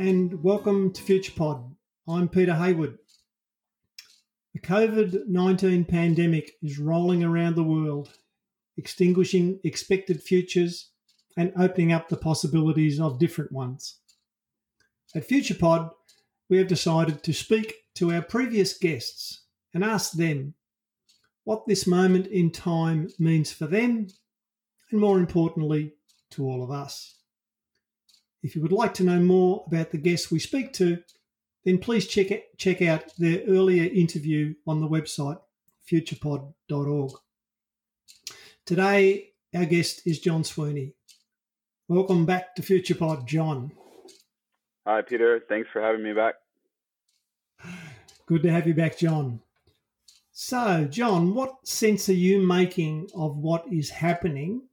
And welcome to FuturePod. I'm Peter Hayward. The COVID 19 pandemic is rolling around the world, extinguishing expected futures and opening up the possibilities of different ones. At FuturePod, we have decided to speak to our previous guests and ask them what this moment in time means for them and, more importantly, to all of us. If you would like to know more about the guests we speak to, then please check, it, check out their earlier interview on the website futurepod.org. Today, our guest is John Sweeney. Welcome back to FuturePod, John. Hi, Peter. Thanks for having me back. Good to have you back, John. So, John, what sense are you making of what is happening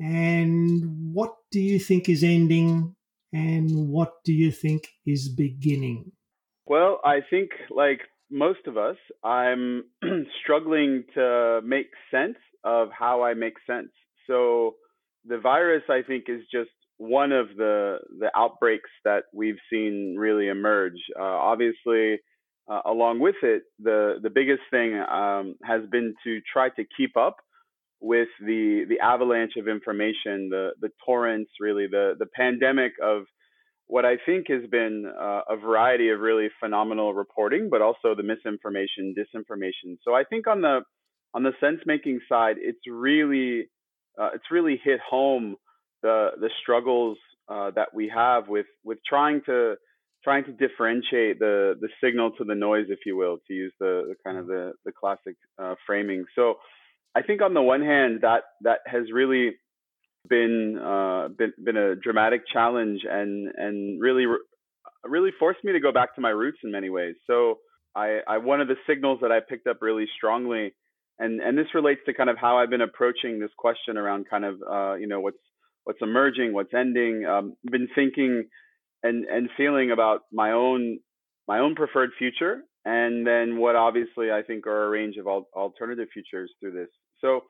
and what do you think is ending and what do you think is beginning? Well, I think, like most of us, I'm struggling to make sense of how I make sense. So, the virus, I think, is just one of the the outbreaks that we've seen really emerge. Uh, obviously, uh, along with it, the the biggest thing um, has been to try to keep up with the the avalanche of information, the the torrents, really the the pandemic of what I think has been uh, a variety of really phenomenal reporting, but also the misinformation, disinformation. So I think on the on the sense making side, it's really uh, it's really hit home the the struggles uh, that we have with with trying to trying to differentiate the the signal to the noise, if you will, to use the, the kind of the the classic uh, framing. So I think on the one hand that that has really been uh, been been a dramatic challenge and and really really forced me to go back to my roots in many ways. So I, I one of the signals that I picked up really strongly, and and this relates to kind of how I've been approaching this question around kind of uh, you know what's what's emerging, what's ending. Um, been thinking and and feeling about my own my own preferred future and then what obviously I think are a range of al- alternative futures through this. So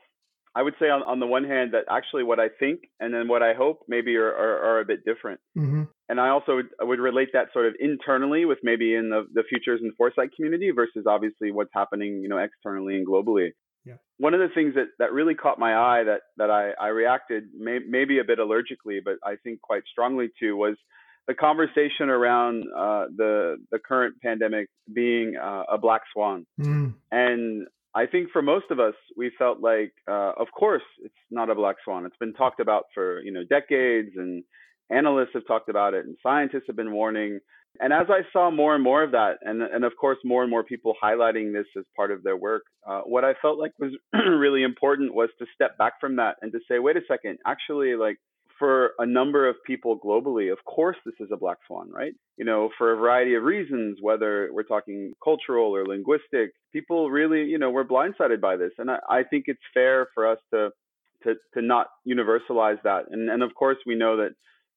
I would say on, on the one hand that actually what I think and then what I hope maybe are, are, are a bit different. Mm-hmm. And I also would, would, relate that sort of internally with maybe in the, the futures and foresight community versus obviously what's happening, you know, externally and globally. Yeah. One of the things that, that really caught my eye that, that I, I reacted may, maybe a bit allergically, but I think quite strongly to was the conversation around uh, the the current pandemic being uh, a black swan, mm. and I think for most of us, we felt like, uh, of course, it's not a black swan. It's been talked about for you know decades, and analysts have talked about it, and scientists have been warning. And as I saw more and more of that, and and of course more and more people highlighting this as part of their work, uh, what I felt like was really important was to step back from that and to say, wait a second, actually, like for a number of people globally, of course, this is a black swan, right? You know, for a variety of reasons, whether we're talking cultural or linguistic, people really, you know, we're blindsided by this. And I, I think it's fair for us to, to, to not universalize that. And, and of course, we know that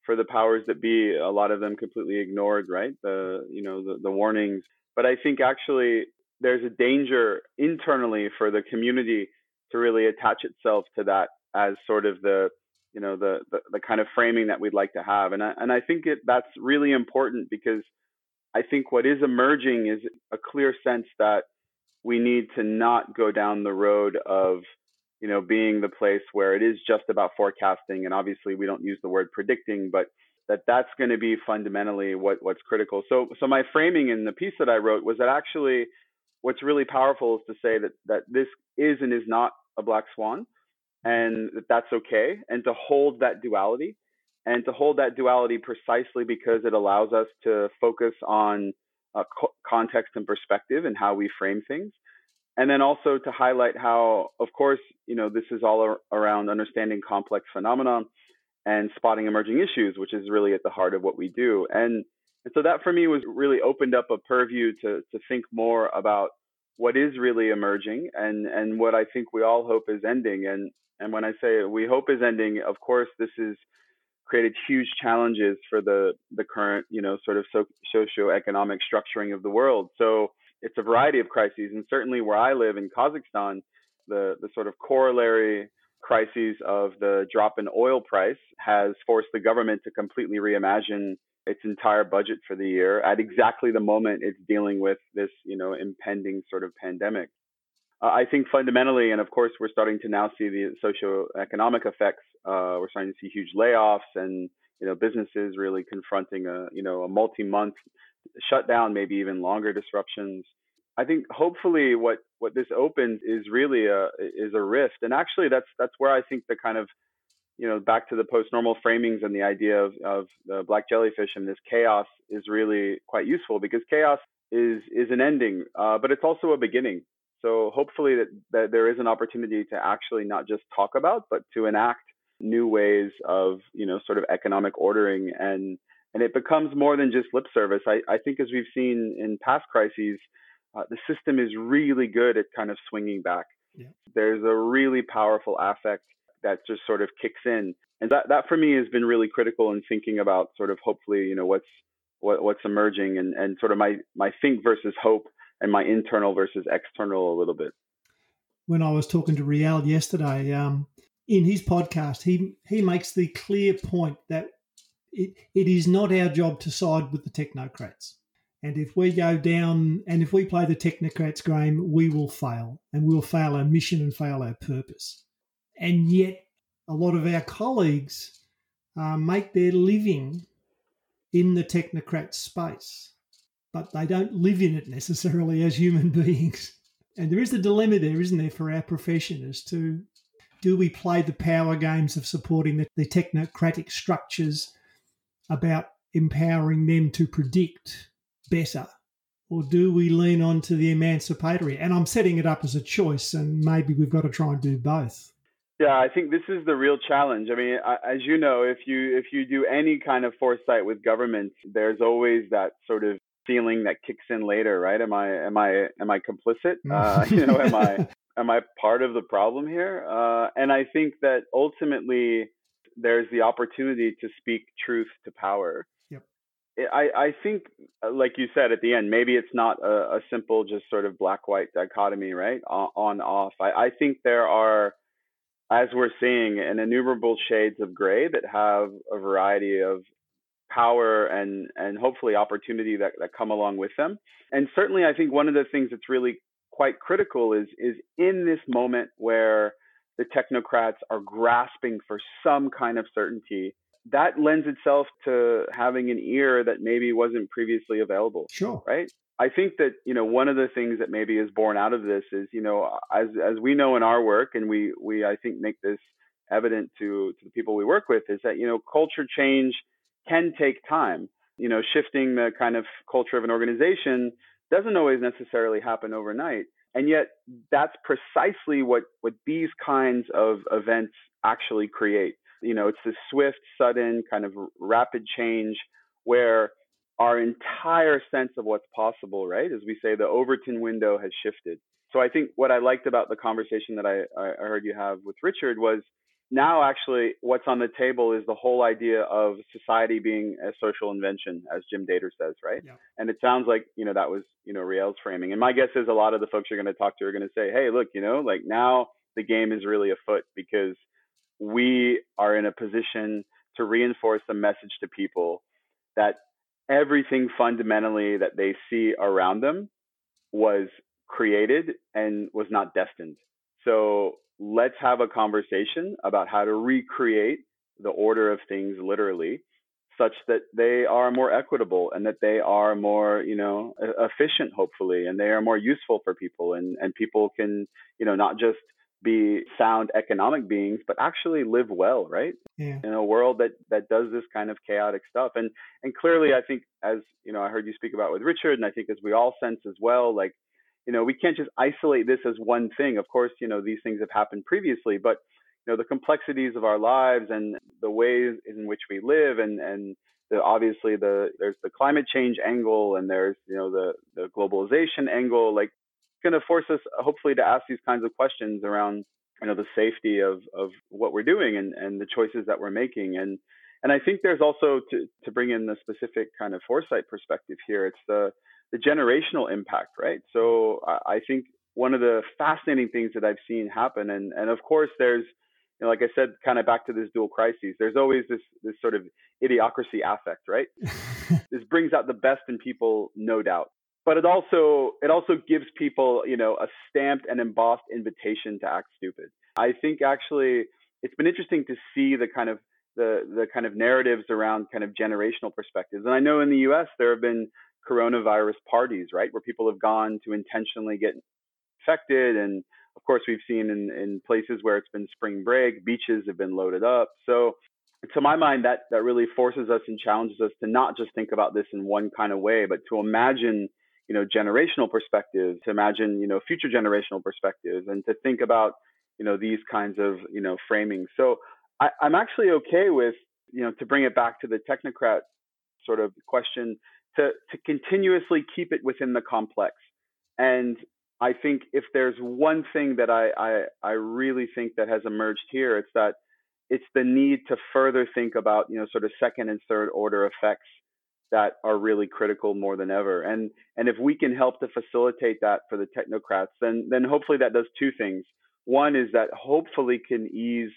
for the powers that be, a lot of them completely ignored, right? The, you know, the, the warnings. But I think actually there's a danger internally for the community to really attach itself to that as sort of the you know the, the, the kind of framing that we'd like to have. And I, and I think it, that's really important because I think what is emerging is a clear sense that we need to not go down the road of you know being the place where it is just about forecasting. And obviously we don't use the word predicting but that that's going to be fundamentally what what's critical. So so my framing in the piece that I wrote was that actually what's really powerful is to say that that this is and is not a black swan and that that's okay and to hold that duality and to hold that duality precisely because it allows us to focus on uh, co- context and perspective and how we frame things. And then also to highlight how of course you know this is all ar- around understanding complex phenomena and spotting emerging issues which is really at the heart of what we do. And and so that for me was really opened up a purview to to think more about what is really emerging and and what I think we all hope is ending. And and when I say we hope is ending, of course, this has created huge challenges for the the current, you know, sort of so, socio-economic structuring of the world. So it's a variety of crises, and certainly where I live in Kazakhstan, the the sort of corollary crises of the drop in oil price has forced the government to completely reimagine its entire budget for the year at exactly the moment it's dealing with this, you know, impending sort of pandemic. Uh, I think fundamentally, and of course, we're starting to now see the socioeconomic effects. Uh, we're starting to see huge layoffs and you know businesses really confronting a you know a multi-month shutdown, maybe even longer disruptions. I think hopefully what what this opens is really a is a rift, and actually that's that's where I think the kind of you know back to the post normal framings and the idea of of the black jellyfish and this chaos is really quite useful because chaos is is an ending, uh, but it's also a beginning. So hopefully that, that there is an opportunity to actually not just talk about, but to enact new ways of you know sort of economic ordering and and it becomes more than just lip service. I, I think as we've seen in past crises, uh, the system is really good at kind of swinging back. Yeah. There's a really powerful affect that just sort of kicks in, and that that for me has been really critical in thinking about sort of hopefully you know what's what, what's emerging and and sort of my my think versus hope and my internal versus external a little bit. When I was talking to Riel yesterday, um, in his podcast, he he makes the clear point that it, it is not our job to side with the technocrats. And if we go down and if we play the technocrats game, we will fail and we'll fail our mission and fail our purpose. And yet, a lot of our colleagues uh, make their living in the technocrat space, but they don't live in it necessarily as human beings. And there is a dilemma there, isn't there, for our profession as to do we play the power games of supporting the, the technocratic structures about empowering them to predict better? Or do we lean on to the emancipatory? And I'm setting it up as a choice, and maybe we've got to try and do both. Yeah, I think this is the real challenge. I mean, as you know, if you if you do any kind of foresight with government, there's always that sort of feeling that kicks in later, right? Am I am I am I complicit? Uh, you know, am I am I part of the problem here? Uh, and I think that ultimately there's the opportunity to speak truth to power. Yep. I, I think, uh, like you said at the end, maybe it's not a, a simple, just sort of black white dichotomy, right? On, on off. I, I think there are, as we're seeing, an innumerable shades of gray that have a variety of power and and hopefully opportunity that, that come along with them. And certainly, I think one of the things that's really quite critical is is in this moment where the technocrats are grasping for some kind of certainty that lends itself to having an ear that maybe wasn't previously available. Sure. Right. I think that you know one of the things that maybe is born out of this is you know as as we know in our work and we we I think make this evident to to the people we work with is that you know culture change can take time. You know, shifting the kind of culture of an organization doesn't always necessarily happen overnight. And yet that's precisely what what these kinds of events actually create you know, it's this swift, sudden, kind of rapid change where our entire sense of what's possible, right? As we say, the Overton window has shifted. So I think what I liked about the conversation that I, I heard you have with Richard was now actually what's on the table is the whole idea of society being a social invention, as Jim Dator says, right? Yeah. And it sounds like, you know, that was, you know, Riel's framing. And my guess is a lot of the folks you're going to talk to are going to say, hey, look, you know, like now the game is really afoot because we are in a position to reinforce the message to people that everything fundamentally that they see around them was created and was not destined. So let's have a conversation about how to recreate the order of things literally such that they are more equitable and that they are more you know efficient hopefully and they are more useful for people and and people can you know not just be sound economic beings, but actually live well, right? Yeah. In a world that that does this kind of chaotic stuff. And and clearly I think as you know, I heard you speak about with Richard, and I think as we all sense as well, like, you know, we can't just isolate this as one thing. Of course, you know, these things have happened previously, but you know, the complexities of our lives and the ways in which we live and and the, obviously the there's the climate change angle and there's you know the the globalization angle like it's going to force us hopefully to ask these kinds of questions around you know the safety of of what we're doing and and the choices that we're making and and I think there's also to to bring in the specific kind of foresight perspective here it's the the generational impact right so I, I think one of the fascinating things that I've seen happen and and of course there's you know, like I said, kind of back to this dual crises. There's always this this sort of idiocracy affect, right? this brings out the best in people, no doubt. But it also it also gives people, you know, a stamped and embossed invitation to act stupid. I think actually it's been interesting to see the kind of the the kind of narratives around kind of generational perspectives. And I know in the US there have been coronavirus parties, right, where people have gone to intentionally get infected and of course we've seen in, in places where it's been spring break, beaches have been loaded up. So to my mind that that really forces us and challenges us to not just think about this in one kind of way, but to imagine you know generational perspectives, to imagine you know future generational perspectives, and to think about you know these kinds of you know framing. So I, I'm actually okay with you know to bring it back to the technocrat sort of question to to continuously keep it within the complex. And I think if there's one thing that I, I I really think that has emerged here, it's that it's the need to further think about you know sort of second and third order effects that are really critical more than ever. And and if we can help to facilitate that for the technocrats, then then hopefully that does two things. One is that hopefully can ease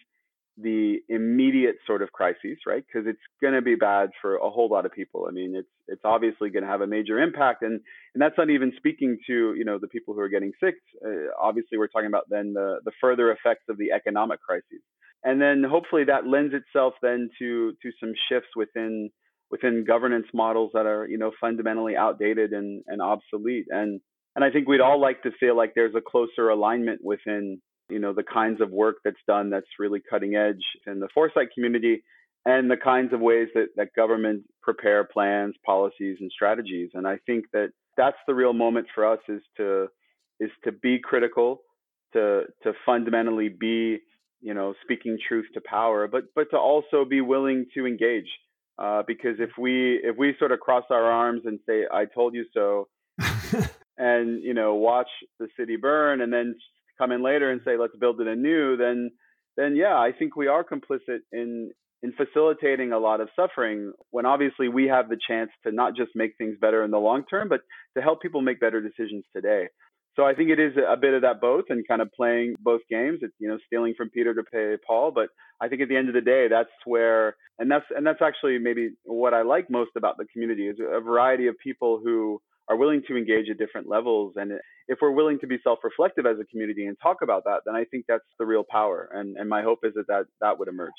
the immediate sort of crises, right? Because it's going to be bad for a whole lot of people. I mean, it's it's obviously going to have a major impact, and and that's not even speaking to you know the people who are getting sick. Uh, obviously, we're talking about then the the further effects of the economic crises, and then hopefully that lends itself then to to some shifts within within governance models that are you know fundamentally outdated and, and obsolete and and I think we'd all like to feel like there's a closer alignment within you know the kinds of work that's done that's really cutting edge in the foresight community and the kinds of ways that, that government prepare plans policies and strategies. And i think that that's the real moment for us is to is to be critical to to fundamentally be you know speaking truth to power but but to also be willing to engage. Uh, because if we if we sort of cross our arms and say i told you so and you know watch the city burn and then come in later and say let's build it anew then then yeah i think we are complicit in in facilitating a lot of suffering when obviously we have the chance to not just make things better in the long term but to help people make better decisions today so I think it is a bit of that both and kind of playing both games. It's you know stealing from Peter to pay Paul, but I think at the end of the day, that's where and that's and that's actually maybe what I like most about the community is a variety of people who are willing to engage at different levels. And if we're willing to be self-reflective as a community and talk about that, then I think that's the real power. And and my hope is that that, that would emerge.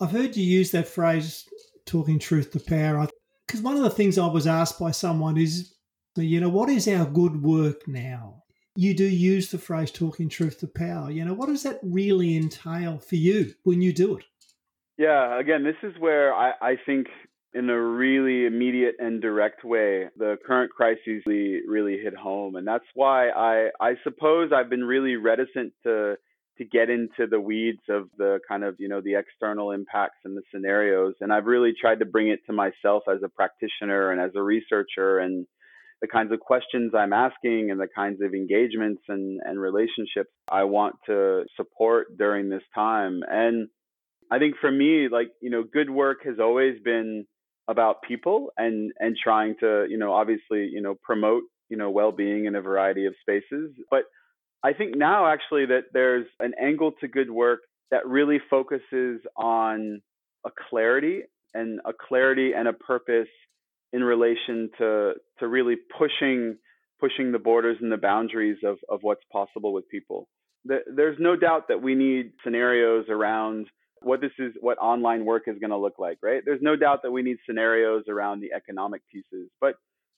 I've heard you use that phrase, talking truth to power, because one of the things I was asked by someone is, you know, what is our good work now? you do use the phrase talking truth to power. You know, what does that really entail for you when you do it? Yeah, again, this is where I, I think in a really immediate and direct way, the current crises really, really hit home. And that's why I, I suppose I've been really reticent to to get into the weeds of the kind of, you know, the external impacts and the scenarios. And I've really tried to bring it to myself as a practitioner and as a researcher and the kinds of questions I'm asking and the kinds of engagements and, and relationships I want to support during this time. And I think for me, like, you know, good work has always been about people and and trying to, you know, obviously, you know, promote, you know, well-being in a variety of spaces. But I think now actually that there's an angle to good work that really focuses on a clarity and a clarity and a purpose in relation to to really pushing pushing the borders and the boundaries of of what's possible with people. There's no doubt that we need scenarios around what this is what online work is going to look like, right? There's no doubt that we need scenarios around the economic pieces, but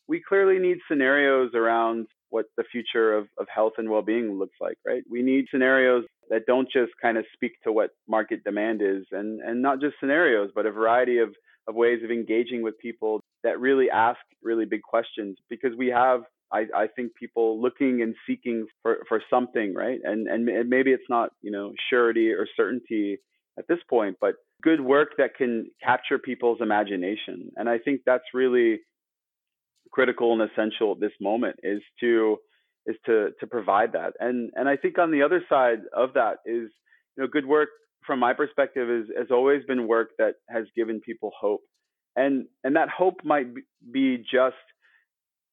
we clearly need scenarios around what the future of, of health and well-being looks like, right? We need scenarios that don't just kind of speak to what market demand is and, and not just scenarios, but a variety of, of ways of engaging with people that really ask really big questions because we have I, I think people looking and seeking for, for something, right? And, and maybe it's not, you know, surety or certainty at this point, but good work that can capture people's imagination. And I think that's really critical and essential at this moment is to is to to provide that. And and I think on the other side of that is, you know, good work from my perspective is has always been work that has given people hope and and that hope might be just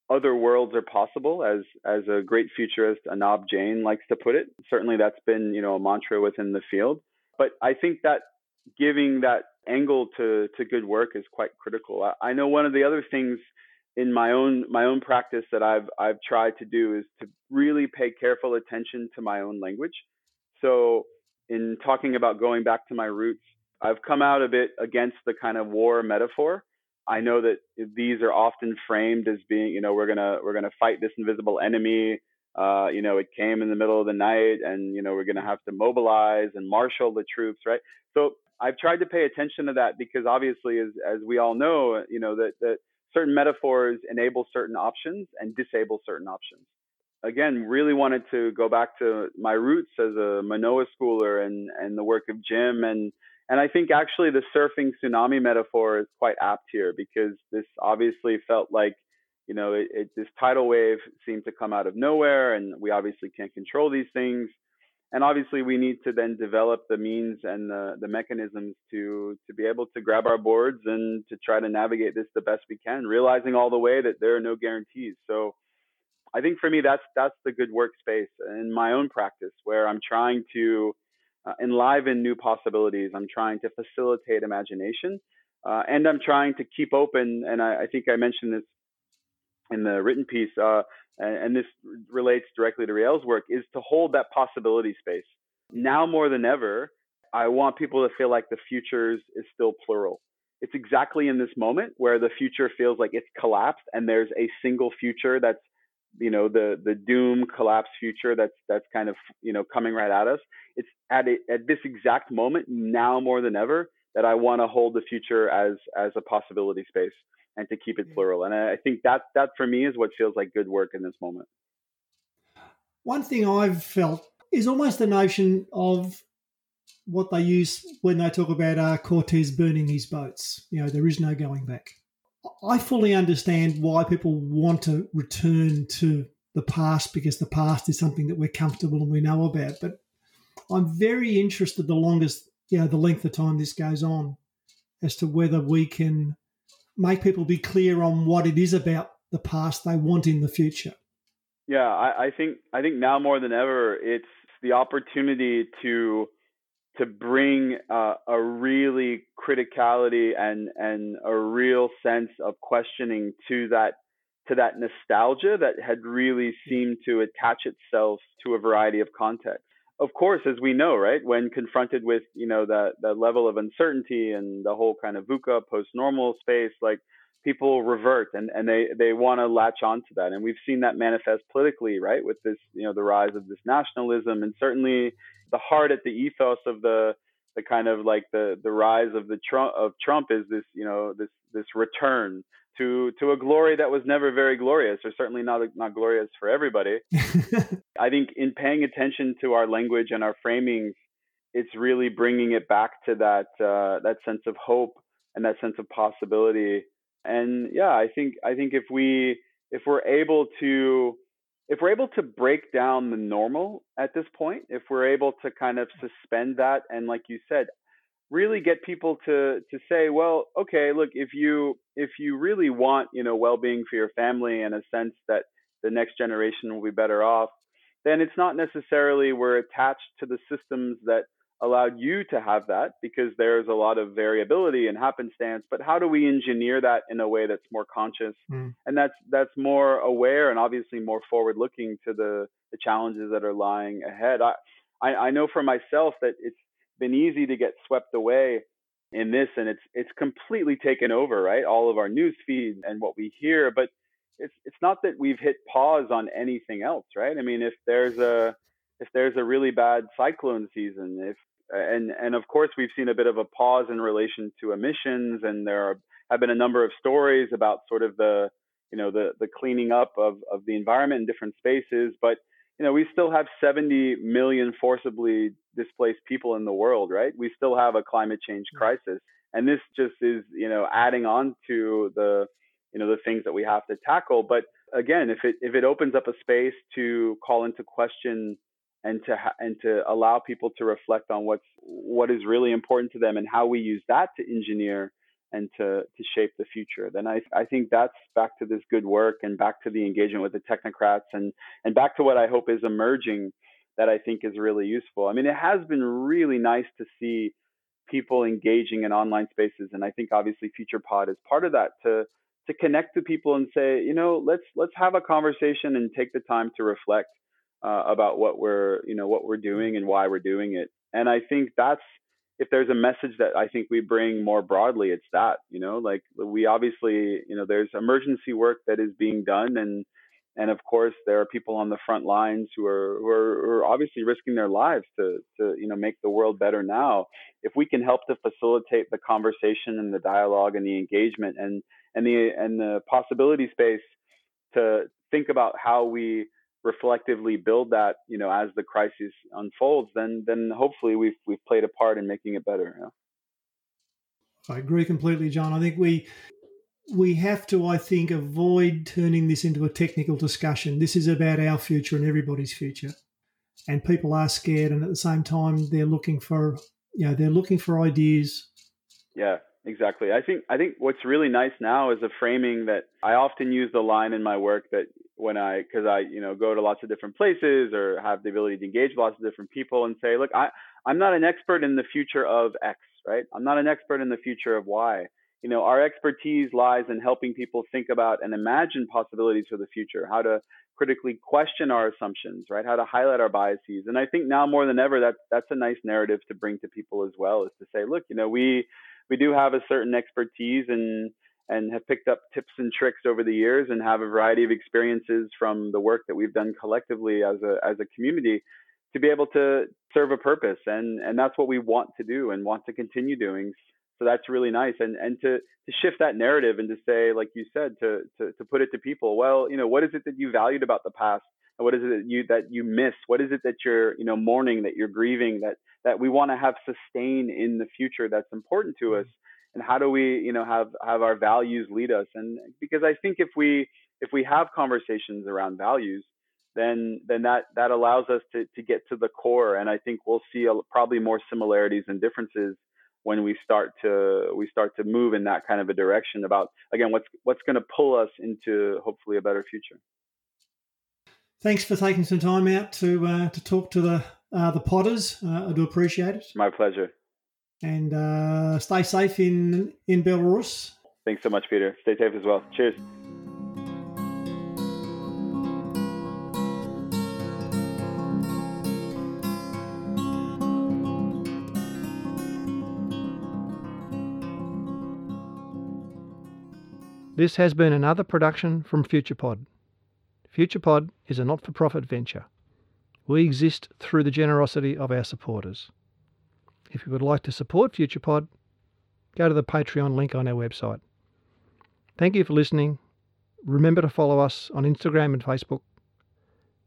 other worlds are possible as as a great futurist Anab Jain likes to put it certainly that's been you know a mantra within the field but i think that giving that angle to to good work is quite critical. I, I know one of the other things in my own my own practice that I've I've tried to do is to really pay careful attention to my own language. So in talking about going back to my roots, I've come out a bit against the kind of war metaphor. I know that these are often framed as being, you know, we're gonna we're gonna fight this invisible enemy. Uh, you know, it came in the middle of the night, and you know we're gonna have to mobilize and marshal the troops, right? So I've tried to pay attention to that because obviously, as as we all know, you know that that certain metaphors enable certain options and disable certain options. Again, really wanted to go back to my roots as a Manoa schooler and, and the work of Jim. And, and I think actually the surfing tsunami metaphor is quite apt here because this obviously felt like, you know, it, it, this tidal wave seemed to come out of nowhere and we obviously can't control these things. And obviously we need to then develop the means and the, the mechanisms to to be able to grab our boards and to try to navigate this the best we can realizing all the way that there are no guarantees. So i think for me that's that's the good workspace in my own practice where i'm trying to uh, enliven new possibilities. I'm trying to facilitate imagination uh, and i'm trying to keep open and I, I think i mentioned this in the written piece uh, and this relates directly to Riel's work, is to hold that possibility space. Now more than ever, I want people to feel like the futures is still plural. It's exactly in this moment where the future feels like it's collapsed and there's a single future that's you know the the doom collapse future that's that's kind of you know coming right at us it's at a, at this exact moment now more than ever that I want to hold the future as as a possibility space and to keep it plural. And I think that that for me is what feels like good work in this moment. One thing I've felt is almost the notion of what they use when they talk about uh, Cortez burning his boats. You know, there is no going back. I fully understand why people want to return to the past because the past is something that we're comfortable and we know about. But I'm very interested the longest, you know, the length of time this goes on as to whether we can make people be clear on what it is about the past they want in the future. Yeah, I, I think I think now more than ever, it's the opportunity to to bring uh, a really criticality and and a real sense of questioning to that to that nostalgia that had really seemed to attach itself to a variety of contexts of course, as we know, right, when confronted with you know that that level of uncertainty and the whole kind of VUCA post normal space, like people revert and, and they, they want to latch on to that. And we've seen that manifest politically, right, with this, you know, the rise of this nationalism and certainly the heart at the ethos of the the kind of like the the rise of the Trump of Trump is this, you know, this this return to to a glory that was never very glorious, or certainly not not glorious for everybody. I think in paying attention to our language and our framings, it's really bringing it back to that uh, that sense of hope and that sense of possibility. And yeah, I think I think if we if we're able to if we're able to break down the normal at this point, if we're able to kind of suspend that and like you said, really get people to to say, well, okay, look, if you if you really want, you know, well-being for your family and a sense that the next generation will be better off, then it's not necessarily we're attached to the systems that allowed you to have that because there's a lot of variability and happenstance but how do we engineer that in a way that's more conscious mm. and that's that's more aware and obviously more forward looking to the the challenges that are lying ahead I, I i know for myself that it's been easy to get swept away in this and it's it's completely taken over right? All of our news feed and what we hear but it's it's not that we've hit pause on anything else right? I mean if there's a if there's a really bad cyclone season if and and of course we've seen a bit of a pause in relation to emissions and there are, have been a number of stories about sort of the you know the the cleaning up of of the environment in different spaces but you know, we still have 70 million forcibly displaced people in the world, right? We still have a climate change crisis. And this just is, you know, adding on to the, you know, the things that we have to tackle. But again, if it if it opens up a space to call into question and to ha- and to allow people to reflect on what's what is really important to them and how we use that to engineer and to, to shape the future. Then I, I think that's back to this good work and back to the engagement with the technocrats and, and back to what I hope is emerging that I think is really useful. I mean, it has been really nice to see people engaging in online spaces. And I think obviously FuturePod is part of that to to connect to people and say, you know, let's let's have a conversation and take the time to reflect uh, about what we're you know what we're doing and why we're doing it. And I think that's if there's a message that I think we bring more broadly, it's that you know, like we obviously you know there's emergency work that is being done and and of course there are people on the front lines who are, who are, who are obviously risking their lives to to you know make the world better now. If we can help to facilitate the conversation and the dialogue and the engagement and and the and the possibility space to think about how we reflectively build that you know as the crisis unfolds then then hopefully we've we've played a part in making it better you know? I agree completely, John. I think we we have to, I think, avoid turning this into a technical discussion. This is about our future and everybody's future. And people are scared, and at the same time, they're looking for, you know, they're looking for ideas. Yeah, exactly. I think I think what's really nice now is a framing that I often use the line in my work that when I, because I, you know, go to lots of different places or have the ability to engage lots of different people and say, look, I, I'm not an expert in the future of X, right? I'm not an expert in the future of Y you know, our expertise lies in helping people think about and imagine possibilities for the future, how to critically question our assumptions, right? How to highlight our biases. And I think now more than ever, that's that's a nice narrative to bring to people as well, is to say, look, you know, we we do have a certain expertise and and have picked up tips and tricks over the years and have a variety of experiences from the work that we've done collectively as a as a community to be able to serve a purpose. And and that's what we want to do and want to continue doing. So that's really nice. And and to to shift that narrative and to say like you said to to to put it to people well you know what is it that you valued about the past? And what is it that you that you miss? What is it that you're you know mourning that you're grieving that that we want to have sustain in the future that's important to hmm. us and how do we you know have have our values lead us and because i think if we if we have conversations around values then then that that allows us to to get to the core and i think we'll see a, probably more similarities and differences when we start to we start to move in that kind of a direction about again what's what's going to pull us into hopefully a better future. Thanks for taking some time out to uh, to talk to the uh, the podders. Uh, I do appreciate it. My pleasure. And uh, stay safe in in Belarus. Thanks so much, Peter. Stay safe as well. Cheers. This has been another production from FuturePod. FuturePod is a not for profit venture. We exist through the generosity of our supporters. If you would like to support FuturePod, go to the Patreon link on our website. Thank you for listening. Remember to follow us on Instagram and Facebook.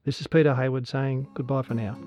This is Peter Hayward saying goodbye for now.